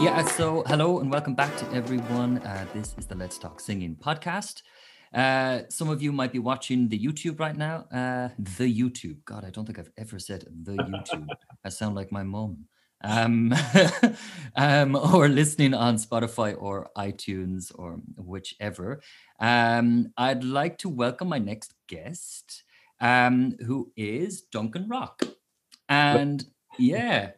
Yeah, so hello and welcome back to everyone. Uh, this is the Let's Talk Singing podcast. Uh, some of you might be watching the YouTube right now. Uh, the YouTube. God, I don't think I've ever said the YouTube. I sound like my mom. Um, um, or listening on Spotify or iTunes or whichever. Um, I'd like to welcome my next guest, um, who is Duncan Rock. And yeah,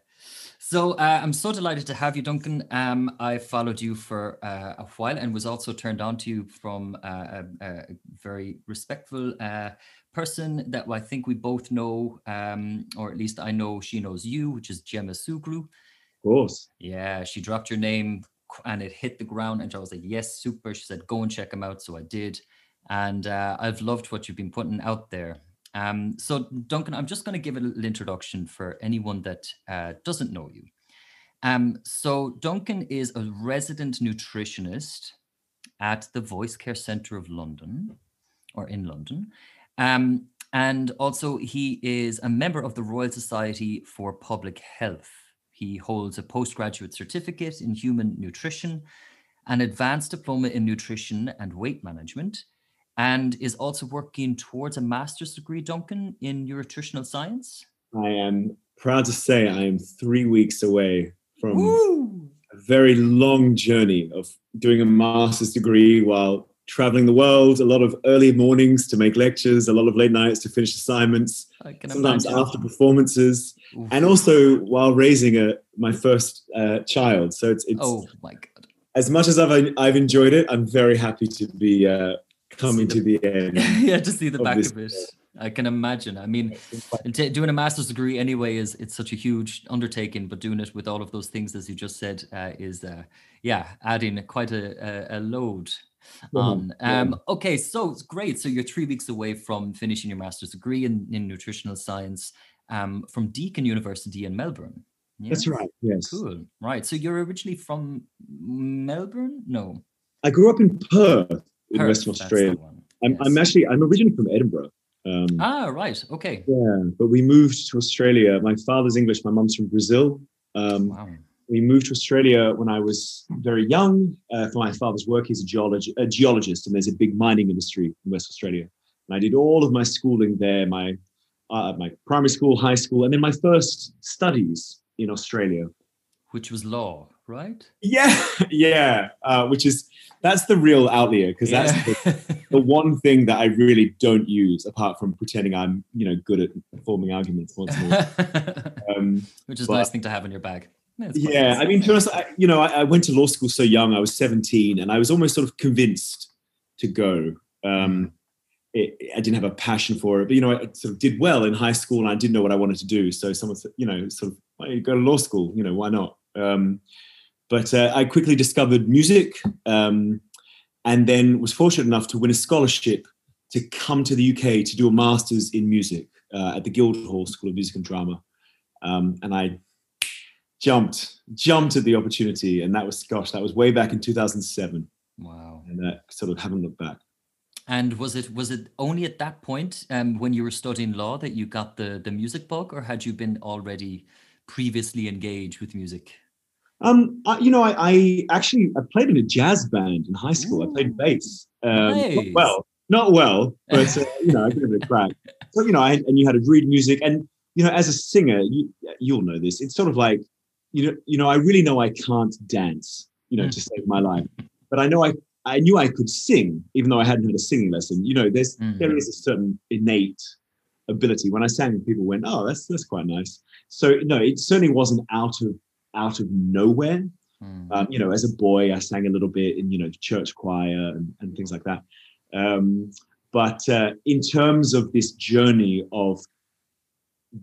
so uh, I'm so delighted to have you, Duncan. Um, I followed you for uh, a while and was also turned on to you from uh, a, a, very respectful uh, person that I think we both know, um, or at least I know she knows you, which is Gemma Sugrue. Of course. Yeah, she dropped your name and it hit the ground, and I was like, "Yes, super." She said, "Go and check him out," so I did, and uh, I've loved what you've been putting out there. Um, so, Duncan, I'm just going to give a little introduction for anyone that uh, doesn't know you. Um, so, Duncan is a resident nutritionist at the Voice Care Centre of London, or in London. Um, and also, he is a member of the Royal Society for Public Health. He holds a postgraduate certificate in human nutrition, an advanced diploma in nutrition and weight management, and is also working towards a master's degree, Duncan, in nutritional science. I am proud to say I am three weeks away from Woo! a very long journey of doing a master's degree while traveling the world, a lot of early mornings to make lectures, a lot of late nights to finish assignments, sometimes imagine. after performances, and also while raising a my first uh, child. So it's, it's oh my god. As much as I've I've enjoyed it, I'm very happy to be uh, coming to the end. yeah, to see the back of it. I can imagine. I mean, t- doing a master's degree anyway is it's such a huge undertaking, but doing it with all of those things, as you just said, uh, is uh, yeah, adding quite a, a, a load on. Um, okay, so it's great. So you're three weeks away from finishing your master's degree in, in nutritional science um, from Deakin University in Melbourne. Yeah? That's right. Yes. Cool. Right. So you're originally from Melbourne? No. I grew up in Perth in Perth, Western Australia. I'm, yes. I'm actually I'm originally from Edinburgh. Um, ah, right. Okay. Yeah, but we moved to Australia. My father's English. My mum's from Brazil. Um, wow. We moved to Australia when I was very young. Uh, for my father's work, he's a, geolog- a geologist, and there's a big mining industry in West Australia. And I did all of my schooling there, my uh, my primary school, high school, and then my first studies in Australia, which was law, right? Yeah, yeah. Uh, which is that's the real outlier because that's yeah. the, the, one thing that I really don't use apart from pretending I'm you know good at forming arguments once more. Um, which is a nice thing to have in your bag. Yeah, I mean, to be honest, I, you know, I, I, went to law school so young. I was 17, and I was almost sort of convinced to go. Um, it, I didn't have a passion for it, but you know, I sort of did well in high school, and I didn't know what I wanted to do. So someone said, you know, sort of, why you go to law school? You know, why not? Um, but uh, I quickly discovered music, um, and then was fortunate enough to win a scholarship to come to the UK to do a master's in music uh, at the Guildhall School of Music and Drama. Um, and I jumped jumped at the opportunity and that was gosh that was way back in 2007 wow. And uh, sort of haven't looked back. And was it was it only at that point um, when you were studying law that you got the the music bug or had you been already previously engaged with music um I, you know I, I, actually i played in a jazz band in high school Ooh, i played bass um nice. not well not well but uh, you know i gave it a crack so you know I, and you had to read music and you know as a singer you you'll know this it's sort of like you know, you know, I really know I can't dance, you know, mm. to save my life. But I know I, I knew I could sing, even though I hadn't had a singing lesson. You know, there's mm. there is a certain innate ability. When I sang, people went, "Oh, that's that's quite nice." So no, it certainly wasn't out of out of nowhere. Mm. Um, you know, as a boy, I sang a little bit in you know church choir and, and things like that. Um, but uh, in terms of this journey of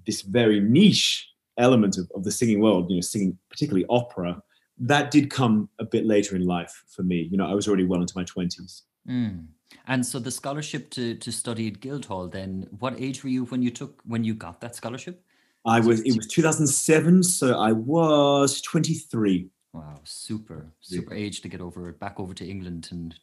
this very niche element of, of the singing world, you know, singing particularly opera, that did come a bit later in life for me. You know, I was already well into my 20s. Mm. And so the scholarship to to study at Guildhall, then what age were you when you took when you got that scholarship? I was it was 2007, so I was 23. Wow, super, super age to get over back over to England and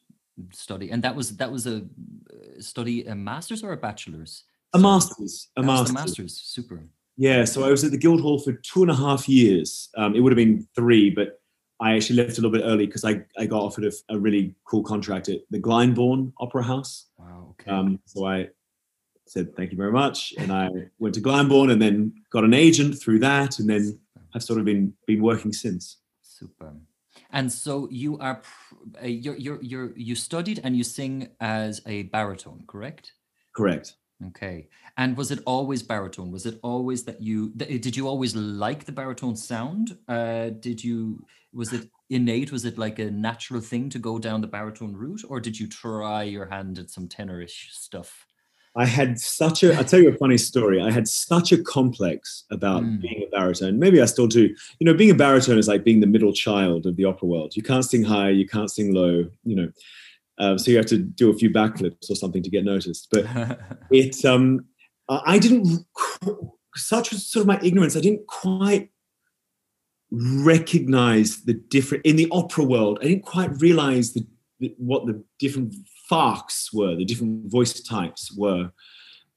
study. And that was that was a uh, study a master's or a bachelor's? A master's. A master's. master's. Super. Yeah, so I was at the Guildhall for two and a half years. Um, it would have been three, but I actually left a little bit early because I, I got offered a, a, really cool contract at the Glyndebourne Opera House. Wow. Okay. Um, so I said thank you very much, and I went to Glyndebourne and then got an agent through that, and then I've sort of been been working since. Super. And so you are you're you're you're you studied and you sing as a baritone, correct? Correct. Okay. And was it always baritone? Was it always that you did you always like the baritone sound? Uh, did you was it innate? Was it like a natural thing to go down the baritone route, or did you try your hand at some tenorish stuff? I had such a, I'll tell you a funny story. I had such a complex about mm. being a baritone. Maybe I still do. You know, being a baritone is like being the middle child of the opera world. You can't sing high, you can't sing low, you know. Um, so you have to do a few backflips or something to get noticed. But it, um, I didn't, such was sort of my ignorance, I didn't quite recognize the different, in the opera world, I didn't quite realize the, the what the different Fachs were, the different voice types were.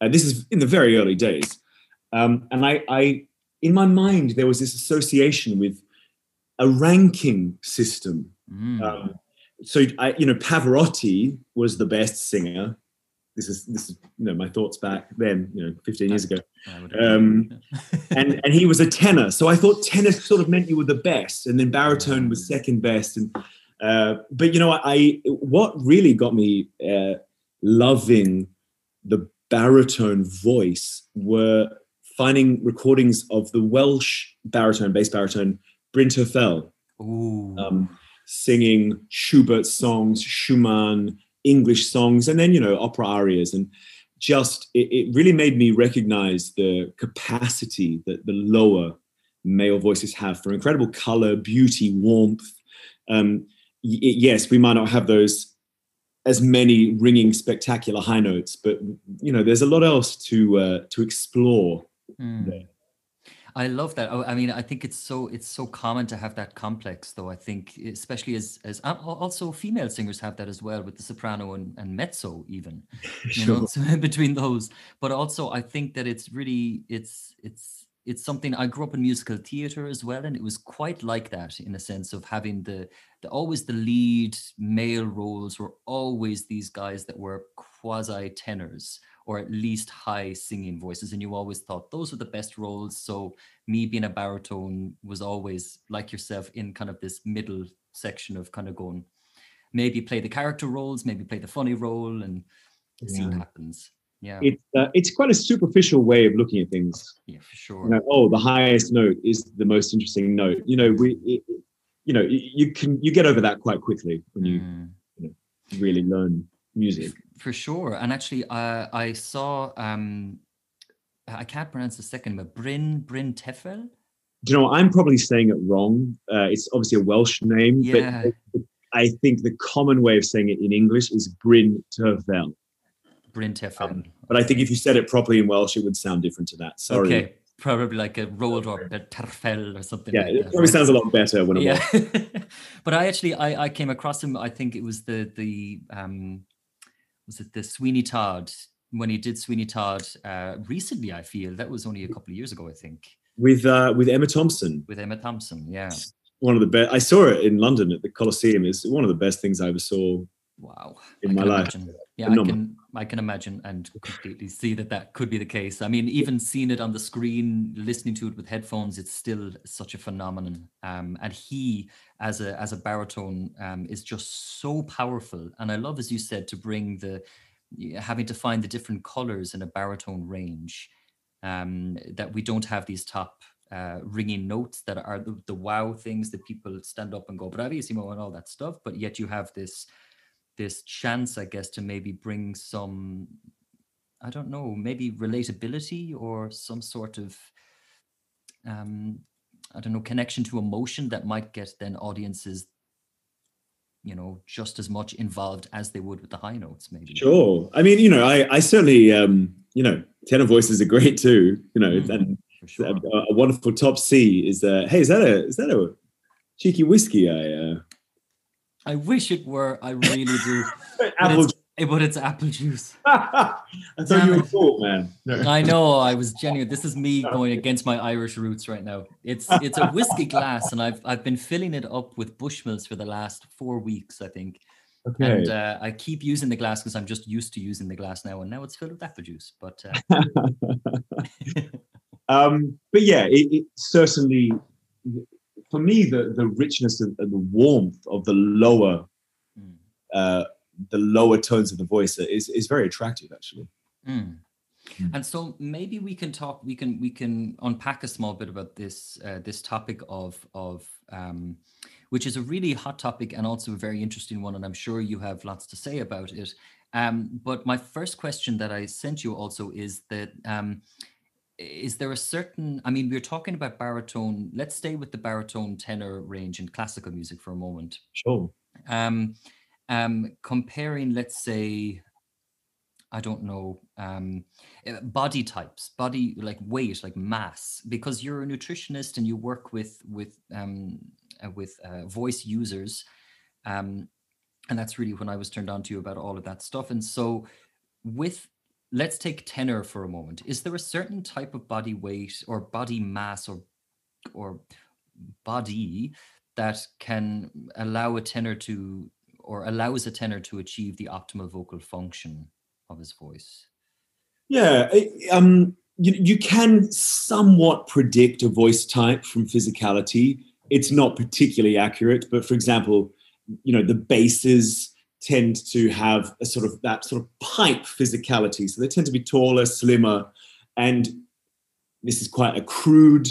Uh, this is in the very early days. Um, and I, I, in my mind, there was this association with a ranking system. Mm. Um, so I, you know, Pavarotti was the best singer. This is this is you know my thoughts back then, you know, 15 years ago. Um, and and he was a tenor, so I thought tenor sort of meant you were the best, and then baritone was second best. And uh, but you know, I what really got me uh, loving the baritone voice were finding recordings of the Welsh baritone, bass baritone, Bryn Terfel. Um, singing Schubert songs, Schumann, English songs, and then, you know, opera arias. And just, it, it really made me recognize the capacity that the lower male voices have for incredible color, beauty, warmth. Um, yes, we might not have those as many ringing spectacular high notes but you know there's a lot else to uh, to explore mm. there. I love that. Oh, I mean, I think it's so it's so common to have that complex, though. I think, especially as as also female singers have that as well with the soprano and, and mezzo, even you sure. know, so between those. But also, I think that it's really it's it's it's something I grew up in musical theater as well, and it was quite like that in a sense of having the, the always the lead male roles were always these guys that were quasi tenors or at least high singing voices. And you always thought those were the best roles. So me being a baritone was always like yourself in kind of this middle section of kind of going, maybe play the character roles, maybe play the funny role and yeah. see what happens. Yeah. It's uh, it's quite a superficial way of looking at things. Yeah, for sure. You know, oh, the highest note is the most interesting note. You know, we, it, you know, you can you get over that quite quickly when you, mm. you know, really learn music for sure. And actually, uh, I saw um, I can't pronounce the second, but Bryn Bryn Terfel. Do you know? I'm probably saying it wrong. Uh, it's obviously a Welsh name, yeah. but I think the common way of saying it in English is Bryn Terfel. Bryn Terfel. Um, but I think if you said it properly in Welsh, it would sound different to that. Sorry. Okay probably like a rolled or a terfel or something. Yeah, like it probably right? sounds a lot better when yeah. but I actually I, I came across him. I think it was the the um was it the Sweeney Todd when he did Sweeney Todd uh, recently? I feel that was only a couple of years ago. I think with uh, with Emma Thompson. With Emma Thompson, yeah. One of the best. I saw it in London at the Coliseum. It's one of the best things I ever saw. Wow! In my life. Yeah, Phenomenal. I can I can imagine and completely see that that could be the case. I mean, even seeing it on the screen, listening to it with headphones, it's still such a phenomenon. Um, and he, as a as a baritone, um, is just so powerful. And I love, as you said, to bring the having to find the different colors in a baritone range. Um, that we don't have these top uh, ringing notes that are the, the wow things that people stand up and go bravissimo and all that stuff. But yet you have this this chance, I guess, to maybe bring some, I don't know, maybe relatability or some sort of, um, I don't know, connection to emotion that might get then audiences, you know, just as much involved as they would with the high notes, maybe. Sure. I mean, you know, I, I certainly, um, you know, tenor voices are great too, you know, mm, and sure. a, a, wonderful top C is, uh, hey, is that a, is that a cheeky whiskey I, uh, I wish it were. I really do. Apple but it's apple juice. I thought you were cool, man. I know. I was genuine. This is me going against my Irish roots right now. It's it's a whiskey glass, and I've I've been filling it up with Bushmills for the last four weeks, I think. Okay. And uh, I keep using the glass because I'm just used to using the glass now, and now it's filled with apple juice. But uh... um, but yeah, it, it, certainly for me the the richness and the warmth of the lower mm. uh, the lower tones of the voice is is very attractive actually. Mm. Mm. And so maybe we can talk. We can we can unpack a small bit about this uh, this topic of of um, which is a really hot topic and also a very interesting one. And I'm sure you have lots to say about it. Um, but my first question that I sent you also is that um, is there a certain? I mean, we're talking about baritone. Let's stay with the baritone tenor range in classical music for a moment. Sure. Um, um, comparing, let's say, I don't know, um, eh, body types, body like weight, like mass, because you're a nutritionist and you work with with um, uh, with uh, voice users, um, and that's really when I was turned on to you about all of that stuff. And so, with let's take tenor for a moment. Is there a certain type of body weight or body mass or or body that can allow a tenor to or allows a tenor to achieve the optimal vocal function of his voice? Yeah, um, you, you can somewhat predict a voice type from physicality. It's not particularly accurate, but for example, you know, the basses tend to have a sort of that sort of pipe physicality. So they tend to be taller, slimmer, and this is quite a crude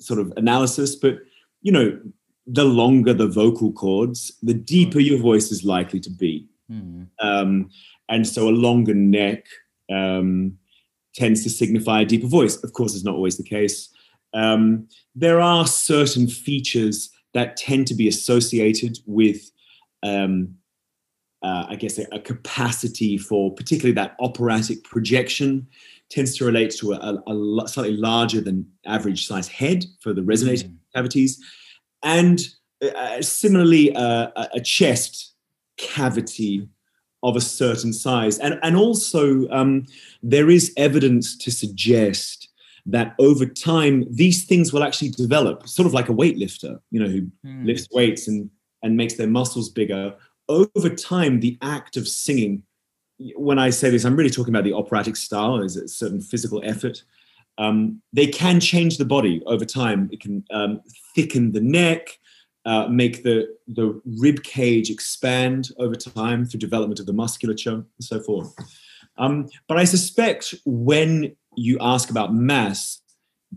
sort of analysis, but you know, the longer the vocal cords, the deeper your voice is likely to be. Mm. Um, and so a longer neck um, tends to signify a deeper voice. Of course, it's not always the case. Um, there are certain features that tend to be associated with, um, uh, I guess, a, a, capacity for particularly that operatic projection tends to relate to a, a, a slightly larger than average size head for the resonating mm. cavities and uh, similarly uh, a chest cavity of a certain size. And, and also, um, there is evidence to suggest that over time, these things will actually develop, sort of like a weightlifter, you know, who mm. lifts weights and, and makes their muscles bigger. Over time, the act of singing, when I say this, I'm really talking about the operatic style, there's a certain physical effort. Um, they can change the body over time. It can um, thicken the neck, uh, make the, the rib cage expand over time through development of the musculature and so forth. Um, but I suspect when you ask about mass,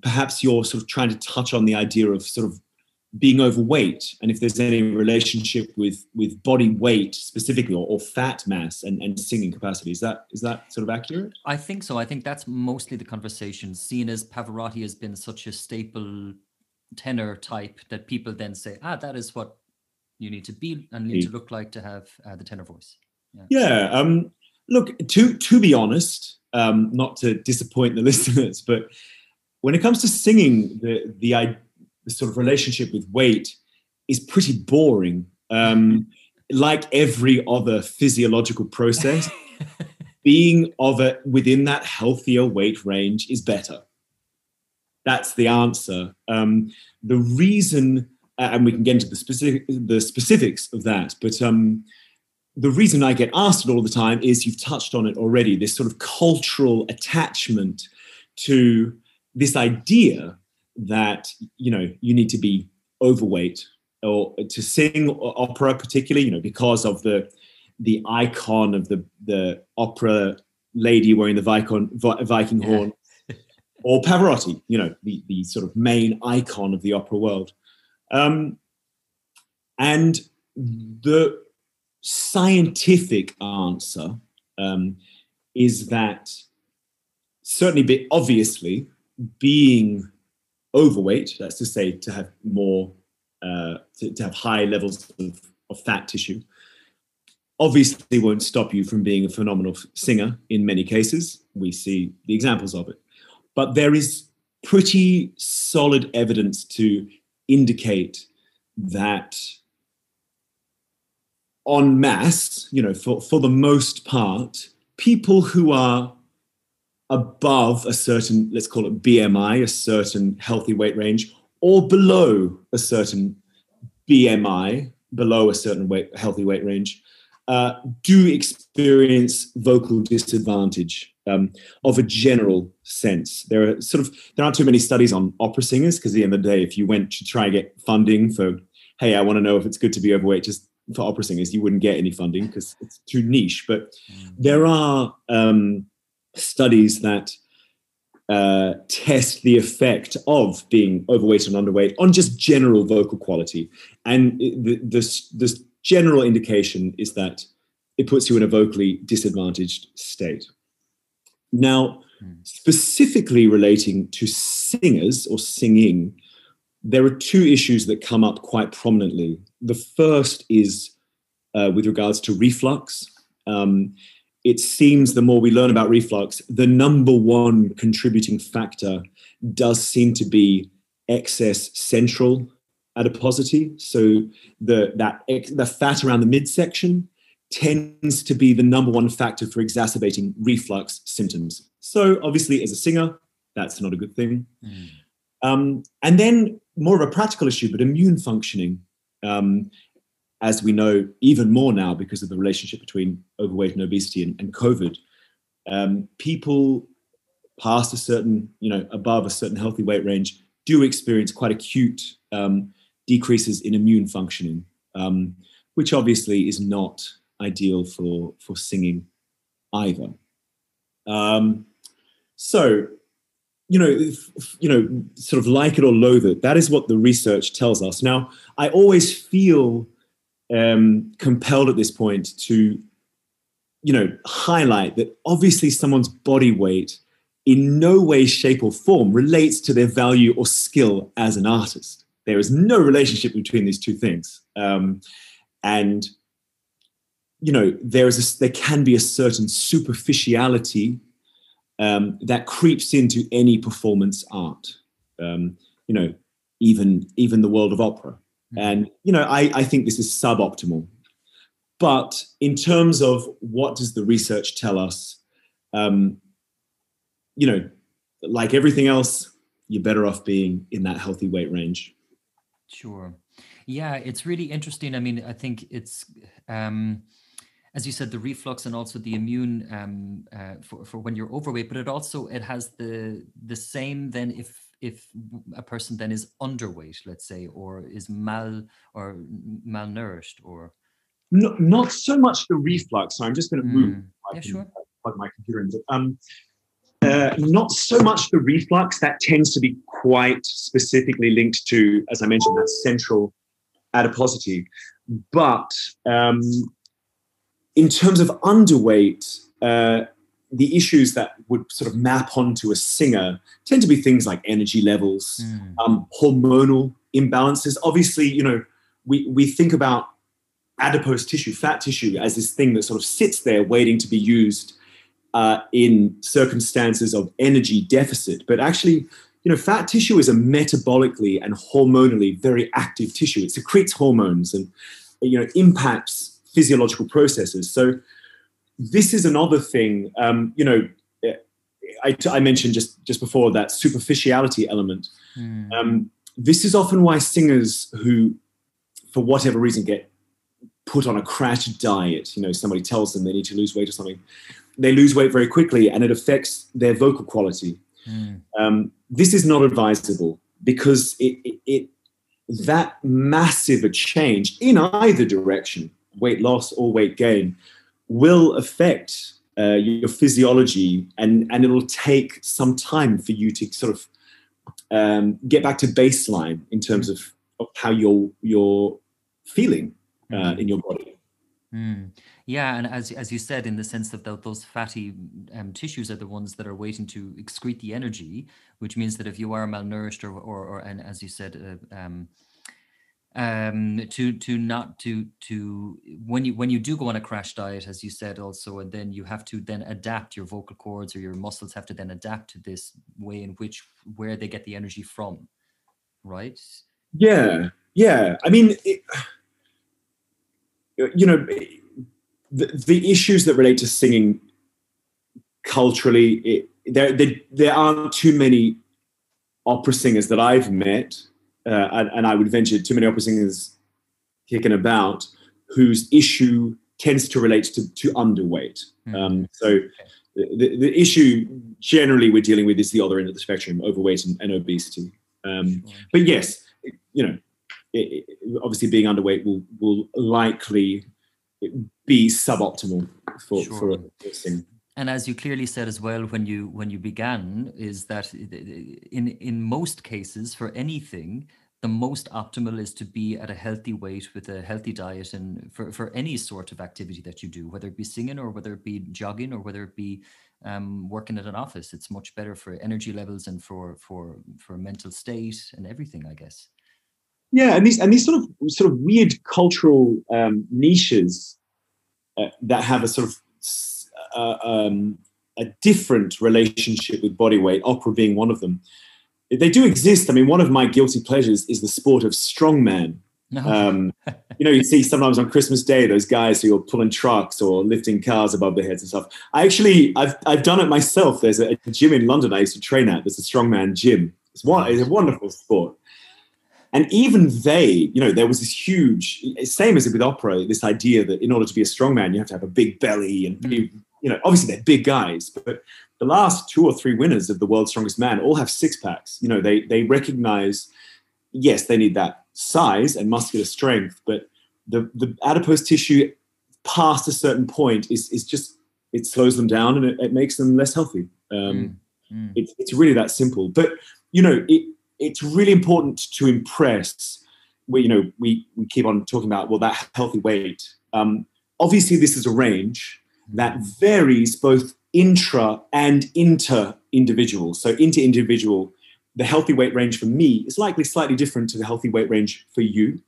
perhaps you're sort of trying to touch on the idea of sort of being overweight and if there's any relationship with with body weight specifically or, or, fat mass and, and singing capacity is that is that sort of accurate? I think so. I think that's mostly the conversation seen as pavarotti has been such a staple tenor type that people then say ah that is what you need to be and need to look like to have uh, the tenor voice. Yeah, yeah um look to to be honest um not to disappoint the listeners but when it comes to singing the the the sort of relationship with weight is pretty boring. Um, like every other physiological process, being of a within that healthier weight range is better. That's the answer. Um, the reason, and we can get into the specific the specifics of that, but um, the reason I get asked it all the time is you've touched on it already. This sort of cultural attachment to this idea that you know you need to be overweight or to sing opera particularly you know because of the the icon of the the opera lady wearing the Viking, Viking horn or Pavarotti you know the the sort of main icon of the opera world. Um, and the scientific answer um, is that certainly be obviously being overweight, that's to say, to have more, uh, to, to, have high levels of, of fat tissue, obviously won't stop you from being a phenomenal singer in many cases. We see the examples of it. But there is pretty solid evidence to indicate that en masse, you know, for, for the most part, people who are above a certain, let's call it BMI, a certain healthy weight range, or below a certain BMI, below a certain weight, healthy weight range, uh, do experience vocal disadvantage um, of a general sense. There are sort of there aren't too many studies on opera singers because at the end of the day, if you went to try and get funding for, hey, I want to know if it's good to be overweight, just for opera singers, you wouldn't get any funding because it's too niche. But mm. there are um, studies that uh, test the effect of being overweight and underweight on just general vocal quality. And the, this, this general indication is that it puts you in a vocally disadvantaged state. Now, hmm. specifically relating to singers or singing, there are two issues that come up quite prominently. The first is uh, with regards to reflux. Um, it seems the more we learn about reflux, the number one contributing factor does seem to be excess central adiposity. So the that the fat around the midsection tends to be the number one factor for exacerbating reflux symptoms. So obviously, as a singer, that's not a good thing. Mm. Um, and then more of a practical issue, but immune functioning. Um, as we know even more now because of the relationship between overweight and obesity and, and COVID, um, people past a certain, you know, above a certain healthy weight range do experience quite acute um, decreases in immune functioning, um, which obviously is not ideal for for singing either. Um, so, you know, if, you know, sort of like it or loathe it. That is what the research tells us. Now, I always feel um, compelled at this point to, you know, highlight that obviously someone's body weight in no way, shape, or form relates to their value or skill as an artist. There is no relationship between these two things. Um, and you know, there is a, there can be a certain superficiality um, that creeps into any performance art. Um, you know, even even the world of opera. Mm. And, you know, I, I think this is suboptimal. But in terms of what does the research tell us, um, you know, like everything else, you're better off being in that healthy weight range. Sure. Yeah, it's really interesting. I mean, I think it's, um, as you said, the reflux and also the immune um, uh, for, for when you're overweight, but it also it has the the same then if if a person then is underweight, let's say, or is mal or malnourished, or not, not so much the reflux. So I'm just going to move. Mm. Yeah, sure. Plug my computer in. Um, uh, not so much the reflux. That tends to be quite specifically linked to, as I mentioned, that central adiposity. But um, in terms of underweight, uh, the issues that would sort of map onto a singer tend to be things like energy levels, mm. um, hormonal imbalances. Obviously, you know, we, we think about adipose tissue, fat tissue, as this thing that sort of sits there waiting to be used uh, in circumstances of energy deficit. But actually, you know, fat tissue is a metabolically and hormonally very active tissue. It secretes hormones and, you know, impacts physiological processes. So this is another thing. Um, you know, I, I, mentioned just just before that superficiality element. Mm. Um, this is often why singers who, for whatever reason, get put on a crash diet. You know, somebody tells them they need to lose weight or something. They lose weight very quickly, and it affects their vocal quality. Mm. Um, this is not advisable because it, it, it that massive a change in either direction, weight loss or weight gain, will affect uh, your physiology and, and it'll take some time for you to sort of um, get back to baseline in terms of, of how you're, you're feeling uh, mm. in your body. Mm. Yeah, and as as you said, in the sense that those fatty um, tissues are the ones that are waiting to excrete the energy, which means that if you are malnourished or or, or and as you said, uh, um, um to to not to to when you when you do go on a crash diet as you said also and then you have to then adapt your vocal cords or your muscles have to then adapt to this way in which where they get the energy from right? Yeah yeah. I mean it, you know, the, the issues that relate to singing culturally, it, there, there, there aren't too many opera singers that I've met, uh, and, and, I would venture too many opera singers kicking about, whose issue tends to relate to, to underweight. Mm. Um, so the, the issue generally we're dealing with is the other end of the spectrum, overweight and, and obesity. Um, sure. But yes, you know, it, it, obviously being underweight will will likely be suboptimal for sure. for a person. And as you clearly said as well when you when you began, is that in in most cases for anything, the most optimal is to be at a healthy weight with a healthy diet and for, for any sort of activity that you do, whether it be singing or whether it be jogging or whether it be um, working at an office. It's much better for energy levels and for for for mental state and everything, I guess. Yeah, and these and these sort of sort of weird cultural um, niches uh, that have a sort of uh, um, a different relationship with body weight, opera being one of them. They do exist. I mean, one of my guilty pleasures is the sport of strongman. No. Um, you know, you see sometimes on Christmas Day those guys who are pulling trucks or lifting cars above their heads and stuff. I actually, I've, I've done it myself. There's a, a gym in London I used to train at. There's a strongman gym. It's one, it's a wonderful sport. And even they, you know, there was this huge, same as with opera, this idea that in order to be a strongman, you have to have a big belly and be, mm. You know, obviously they're big guys, but the last two or three winners of the world's strongest man all have six packs. You know, they they recognize, yes, they need that size and muscular strength, but the the adipose tissue past a certain point is is just it slows them down and it, it makes them less healthy. Um, mm. Mm. It's it's really that simple. But you know, it it's really important to impress. We, you know, we, we keep on talking about, well, that healthy weight. Um, obviously, this is a range that varies both intra and inter individual. So, inter individual, the healthy weight range for me is likely slightly different to the healthy weight range for you.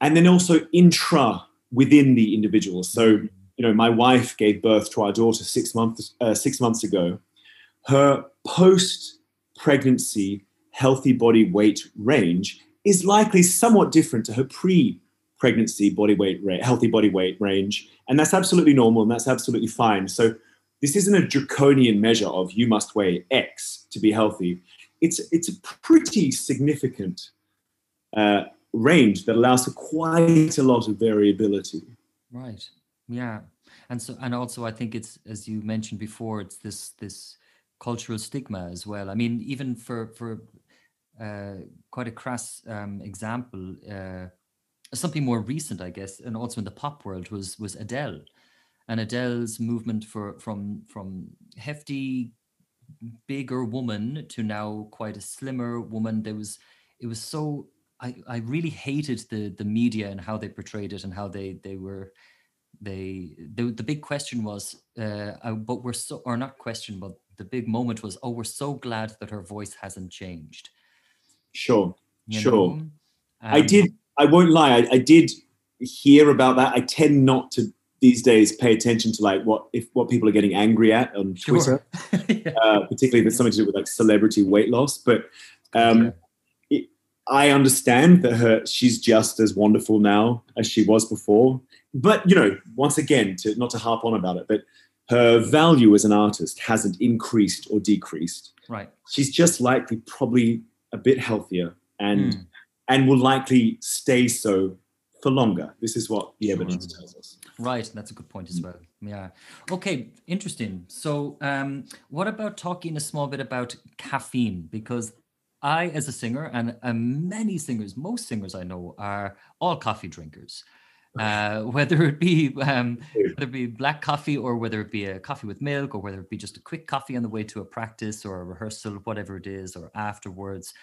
And then also intra within the individual. So, you know, my wife gave birth to our daughter six months uh, six months ago. Her post pregnancy healthy body weight range is likely somewhat different to her pre pregnancy body weight rate, healthy body weight range. And that's absolutely normal and that's absolutely fine. So this isn't a draconian measure of you must weigh X to be healthy. It's, it's a pretty significant uh, range that allows for quite a lot of variability. Right. Yeah. And so, and also I think it's, as you mentioned before, it's this, this cultural stigma as well. I mean, even for, for uh, quite a crass um, example, uh, something more recent, I guess, and also in the pop world was was Adele, and Adele's movement for from from hefty, bigger woman to now quite a slimmer woman. There was it was so I, I really hated the the media and how they portrayed it and how they they were they the, the big question was uh, uh but we're so or not question but the big moment was oh we're so glad that her voice hasn't changed Sure, you sure. Um, I did. I won't lie. I, I did hear about that. I tend not to these days pay attention to like what if what people are getting angry at on Twitter, sure. yeah. uh, particularly if it's something to do with like celebrity weight loss. But um, yeah. it, I understand that her she's just as wonderful now as she was before. But you know, once again, to not to harp on about it, but her value as an artist hasn't increased or decreased. Right. She's just likely probably a bit healthier and mm. And will likely stay so for longer. This is what the evidence sure. tells us. Right, that's a good point as well. Yeah. Okay, interesting. So, um, what about talking a small bit about caffeine? Because I, as a singer, and uh, many singers, most singers I know, are all coffee drinkers. Uh, whether it be um, whether it be black coffee or whether it be a coffee with milk or whether it be just a quick coffee on the way to a practice or a rehearsal, whatever it is, or afterwards.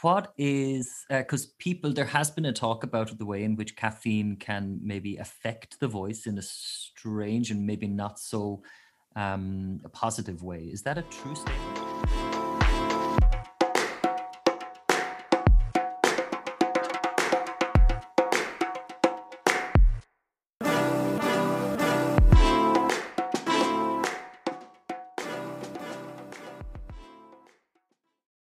What is because uh, people there has been a talk about the way in which caffeine can maybe affect the voice in a strange and maybe not so um, a positive way. Is that a true statement?